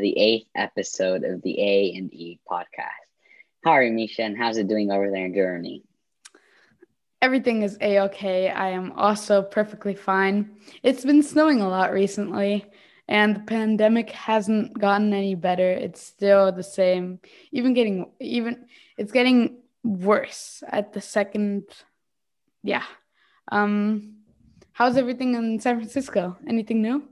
the eighth episode of the A and E podcast. How are you, Misha, and how's it doing over there in Germany? Everything is a okay. I am also perfectly fine. It's been snowing a lot recently, and the pandemic hasn't gotten any better. It's still the same. Even getting even it's getting worse at the second. Yeah. Um, how's everything in San Francisco? Anything new?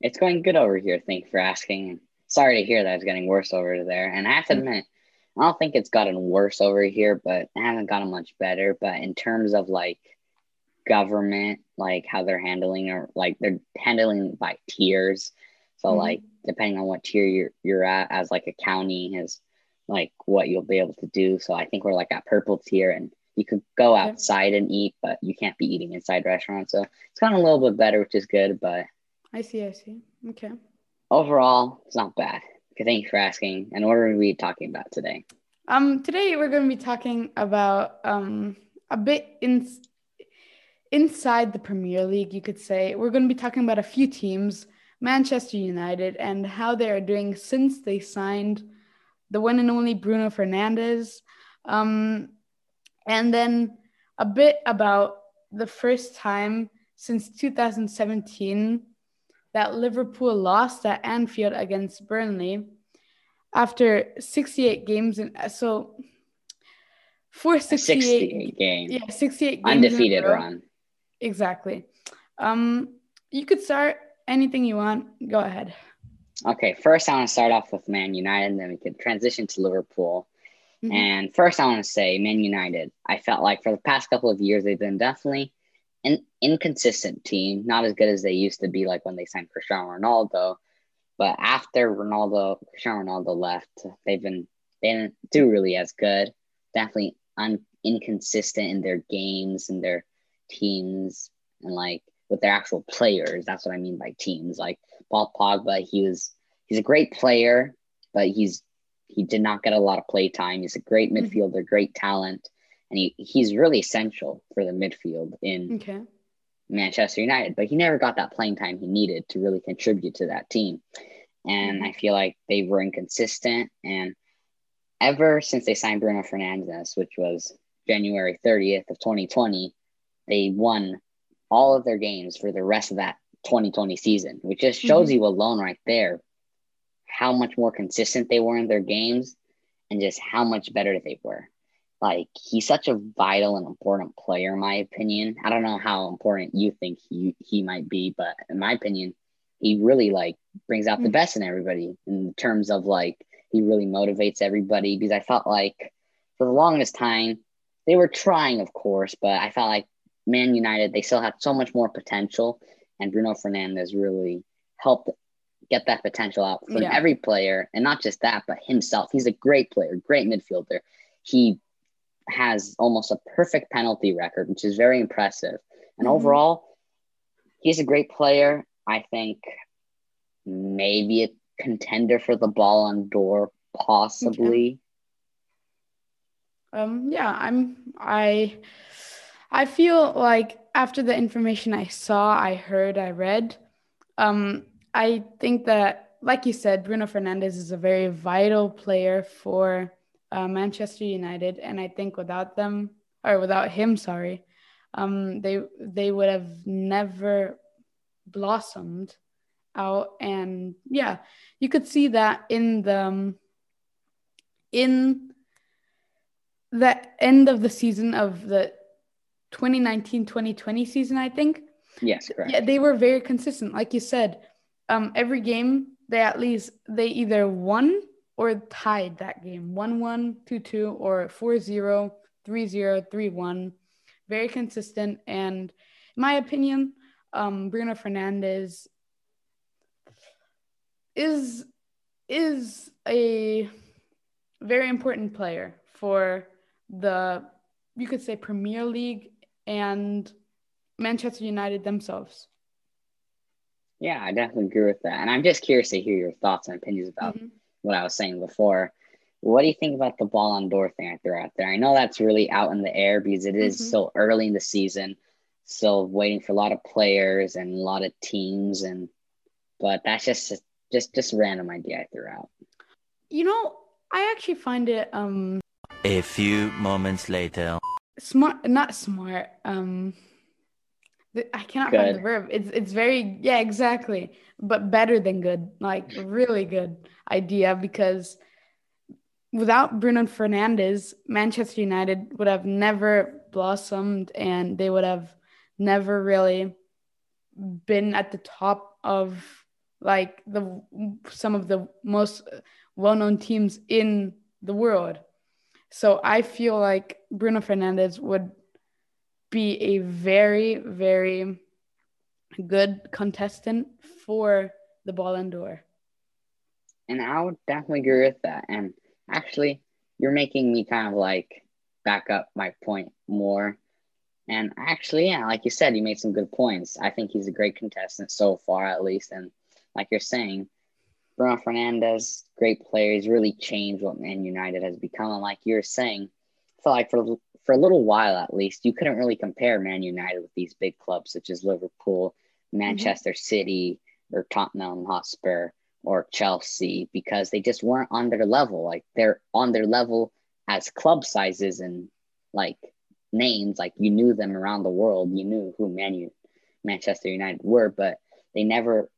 It's going good over here. Thank you for asking. Sorry to hear that it's getting worse over there. And I have to mm. admit, I don't think it's gotten worse over here, but it hasn't gotten much better. But in terms of like government, like how they're handling or like they're handling by tiers. So mm-hmm. like depending on what tier you're you're at as like a county is like what you'll be able to do. So I think we're like at purple tier and you could go outside and eat, but you can't be eating inside restaurants. So it's gotten a little bit better, which is good, but I see, I see. Okay. Overall, it's not bad. Okay, thank you for asking. And what are we talking about today? Um, today we're going to be talking about um a bit in inside the Premier League, you could say. We're going to be talking about a few teams, Manchester United, and how they are doing since they signed the one and only Bruno Fernandes. Um, and then a bit about the first time since 2017 that Liverpool lost at Anfield against Burnley after 68 games. And so for 68, 68 games. Yeah, 68 games. Undefeated run. Exactly. Um, you could start anything you want. Go ahead. Okay, first I want to start off with Man United, and then we could transition to Liverpool. Mm-hmm. And first, I want to say, Man United. I felt like for the past couple of years, they've been definitely an inconsistent team, not as good as they used to be, like when they signed Cristiano Ronaldo. But after Ronaldo, Cristiano Ronaldo left, they've been they didn't do really as good. Definitely un, inconsistent in their games and their teams, and like with their actual players. That's what I mean by teams. Like Paul Pogba, he was he's a great player, but he's he did not get a lot of play time. He's a great mm-hmm. midfielder, great talent and he, he's really essential for the midfield in okay. Manchester United. But he never got that playing time he needed to really contribute to that team. And I feel like they were inconsistent. And ever since they signed Bruno Fernandes, which was January 30th of 2020, they won all of their games for the rest of that 2020 season, which just shows mm-hmm. you alone right there how much more consistent they were in their games and just how much better they were. Like he's such a vital and important player, in my opinion. I don't know how important you think he he might be, but in my opinion, he really like brings out the mm. best in everybody in terms of like he really motivates everybody because I felt like for the longest time they were trying, of course, but I felt like Man United they still had so much more potential, and Bruno Fernandes really helped get that potential out from yeah. every player, and not just that, but himself. He's a great player, great midfielder. He has almost a perfect penalty record, which is very impressive. And mm-hmm. overall, he's a great player. I think maybe a contender for the Ballon d'Or, possibly. Okay. Um, yeah, I'm. I. I feel like after the information I saw, I heard, I read, um, I think that, like you said, Bruno Fernandes is a very vital player for uh, Manchester United, and I think without them or without him, sorry, um, they they would have never blossomed out. And yeah, you could see that in the um, in the end of the season of the 2019-2020 season, I think. Yes, correct. Yeah, they were very consistent, like you said. Um, every game they at least they either won or tied that game 1 1, 2 2, or 4 0, 3 0, 3 1. Very consistent. And in my opinion, um, Bruno Fernandes is is a very important player for the you could say Premier League and Manchester United themselves. Yeah, I definitely agree with that. And I'm just curious to hear your thoughts and opinions about mm-hmm what I was saying before. What do you think about the Ballon d'Or thing I threw out there? I know that's really out in the air because it is mm-hmm. still early in the season, still waiting for a lot of players and a lot of teams, and but that's just Just just random idea I threw out. You know, I actually find it um A few moments later. smart not smart. Um th- I cannot find the verb. It's it's very yeah, exactly. But better than good. Like really good idea because without Bruno Fernandes, Manchester United would have never blossomed and they would have never really been at the top of like the some of the most well-known teams in the world. So I feel like Bruno Fernandes would be a very very good contestant for the Ballon d'Or. And I would definitely agree with that. And actually, you're making me kind of like back up my point more. And actually, yeah, like you said, you made some good points. I think he's a great contestant so far, at least. And like you're saying, Bruno Fernandes, great player. He's really changed what Man United has become. And like you're saying, I feel like for for a little while at least, you couldn't really compare Man United with these big clubs such as Liverpool, mm-hmm. Manchester City, or Tottenham Hotspur or Chelsea because they just weren't on their level. Like they're on their level as club sizes and like names. Like you knew them around the world. You knew who Man U, Manchester United were, but they never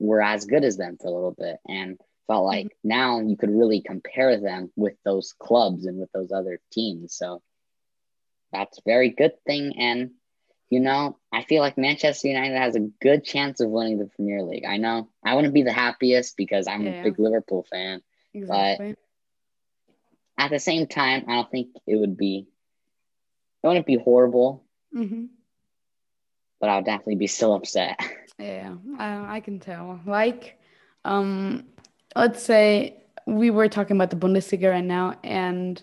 were as good as them for a little bit. And felt mm-hmm. like now you could really compare them with those clubs and with those other teams. So that's a very good thing. And you know, I feel like Manchester United has a good chance of winning the Premier League. I know I wouldn't be the happiest because I'm Yeah. a big Liverpool fan. Exactly. At the same time, I don't think it would be, it wouldn't be horrible, hmm but I would definitely be still upset. Yeah, I, I can tell. Like, um, let's say we were talking about the Bundesliga right now, and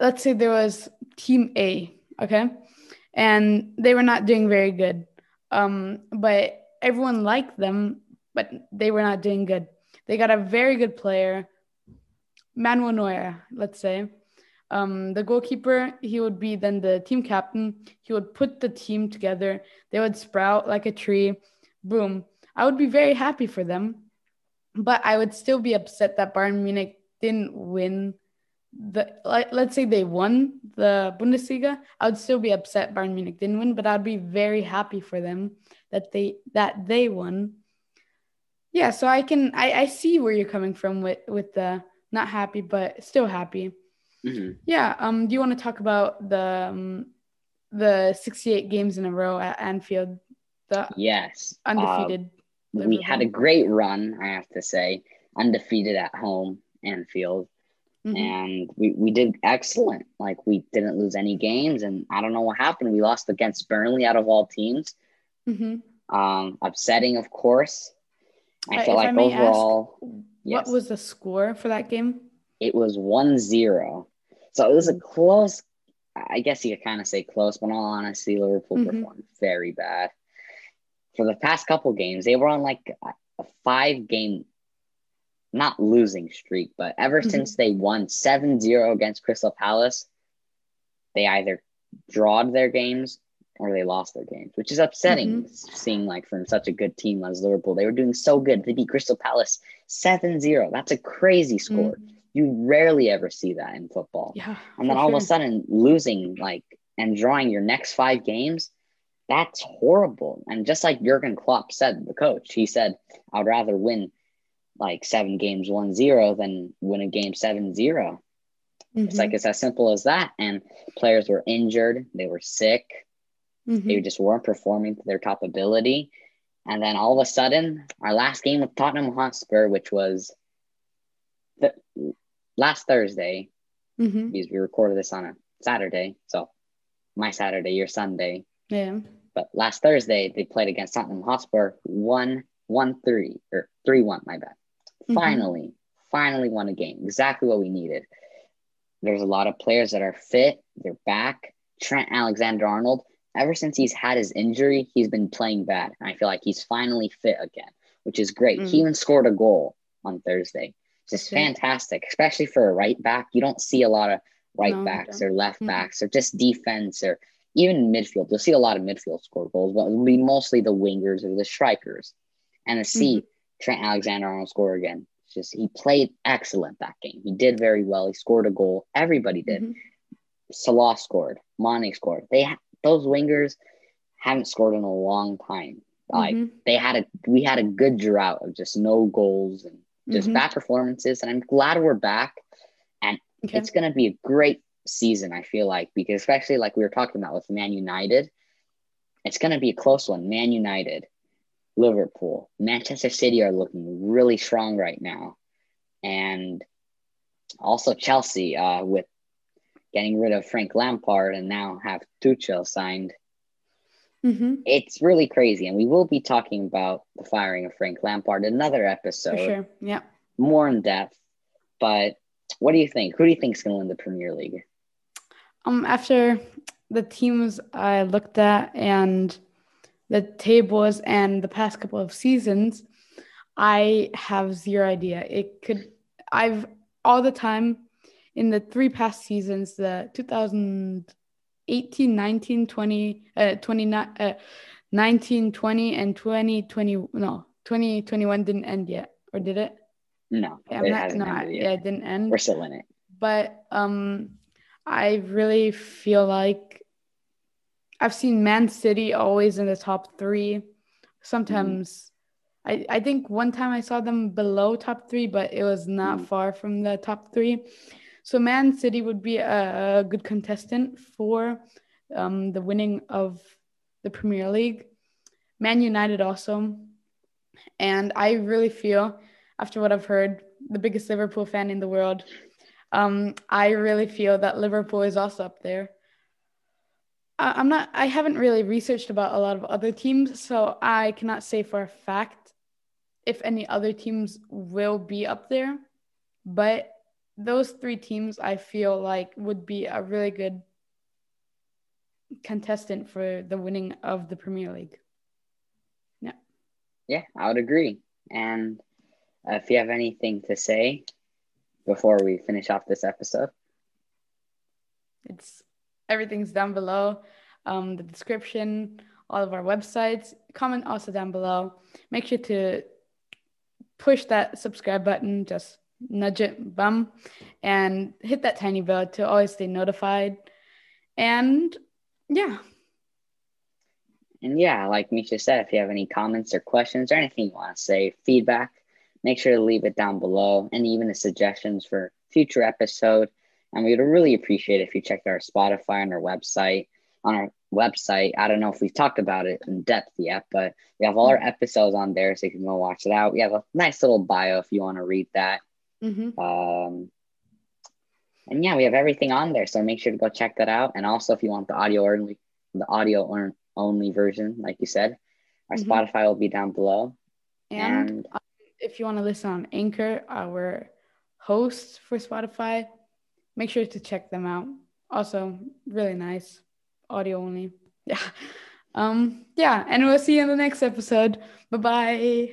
let's say there was Team A, okay, and they were not doing very good, um, but everyone liked them, but they were not doing good. They got a very good player, Manuel Neuer, let's say. Um, the goalkeeper, he would be then the team captain. He would put the team together. They would sprout like a tree. Boom. I would be very happy for them, but I would still be upset that Bayern Munich didn't win the. Like, let's say they won the Bundesliga. I would still be upset Bayern Munich didn't win, but I'd be very happy for them that they that they won. Yeah, so I can I, I see where you're coming from with with the not happy but still happy. Mhm. Yeah. Um. Do you want to talk about the um, the 68 games in a row at Anfield, the Yes. uh, undefeated? we had a great run, I have to say, undefeated at home, Anfield. Mhm. and we, we did excellent. Like we didn't lose any games, and I don't know what happened. We lost against Burnley out of all teams. Mhm. Um, upsetting, of course. I Uh, feel if I like ask, overall What yes. was the score for that game? it was 1-0. So it was a Mm. close. I guess you could kind of say close, but in all honesty, Liverpool Mhm. performed very bad. For the past couple games, they were on like a five game, not losing streak, but ever Mhm. since they won 7-0 against Crystal Palace, they either drawed their games or they lost their games, which is upsetting Mm-hmm. seeing like from such a good team as Liverpool. They were doing so good. They beat Crystal Palace 7-0. That's a crazy score. You rarely ever see that in football. Yeah. And then all of a sudden losing like and drawing your next five games, that's horrible. And just like Jurgen Klopp said, the coach, he said, I'd rather win like seven games 1-0 than win a game 7-0. It's Mhm. like it's as simple as that. And players were injured, they were sick, Mhm. they just weren't performing to their top ability. And then all of a sudden, our last game with Tottenham Hotspur, which was the last Thursday, Mhm. because we recorded this on a Saturday. So my Saturday, your Sunday. Yeah. But last Thursday, they played against Tottenham Hotspur, one, one, three, or three, one, my bad. Mhm. Finally, finally won a game. Exactly what we needed. There's a lot of players that are fit, they're back. Trent Alexander Arnold, ever since he's had his injury, he's been playing bad. And I feel like he's finally fit again, which is great. Mm. He even scored a goal on Thursday. Just Okay. fantastic, especially for a right back. You don't see a lot of right No, backs or left Mm. backs or just defense or even midfield. You'll see a lot of midfield score goals, but it'll be mostly the wingers or the strikers. And to see Trent Alexander Arnold score again. It's just he played excellent that game. He did very well. He scored a goal. Everybody did. Mhm. Salah scored. Mane scored. They ha- those wingers haven't scored in a long time. Like Mhm. they had a we had a good drought of just no goals and just Mhm. bad performances. And I'm glad we're back. Okay. It's gonna be a great season, I feel like, because especially like we were talking about with Man United, it's gonna be a close one. Man United, Liverpool, Manchester City are looking really strong right now. And also Chelsea, uh, with getting rid of Frank Lampard and now have Tuchel signed. Mhm. It's really crazy. And we will be talking about the firing of Frank Lampard another For episode, sure. Yeah. more in depth. But what do you think? Who do you think is going to win the Premier League? Um, after the teams I looked at and the tables and the past couple of seasons, I have zero idea. It could, I've all the time in the three past seasons, the 2018, 19, 20, uh, 29, uh, 19, 20, and 2020, no, 2021 didn't end yet, or did it? No, Yeah, it not, hasn't no, ended yet. yeah, it didn't end We're still in it. but um I really feel like I've seen Man City always in the top three. Sometimes I, I think one time I saw them below top three, but it was not Mm. far from the top three. So Man City would be a, a good contestant for um, the winning of the Premier League. Man United also. And I really feel, after what I've heard, the biggest Liverpool fan in the world, um, I really feel that Liverpool is also up there. I- I'm not, I haven't really researched about a lot of other teams, so I cannot say for a fact if any other teams will be up there. But those three teams I feel like would be a really good contestant for the winning of the Premier League. Yeah, Yeah, I would agree. And uh, if you have anything to say before we finish off this episode, It's everything's down below. Um, the description, all of our websites. Comment also down below. Make sure to push that subscribe button, just nudge it, bum, and hit that tiny bell to always stay notified. And yeah, and yeah, like Misha said, if you have any comments or questions or anything you want to say, feedback, make sure to leave it down below and even the suggestions for future episode. And we would really appreciate it if you checked our Spotify and our website. On our website, I don't know if we've talked about it in depth yet, but we have all our episodes on there, so you can go watch it out. We have a nice little bio if you want to read that. hmm Um, and yeah, we have everything on there, so make sure to go check that out. And also, if you want the audio only, the audio only version, like you said, our Mhm. Spotify will be down below. and And if you want to listen on Anchor, our host for Spotify, make sure to check them out. Also, really nice, audio only. Yeah. Um. Yeah, and we'll see you in the next episode. Bye bye.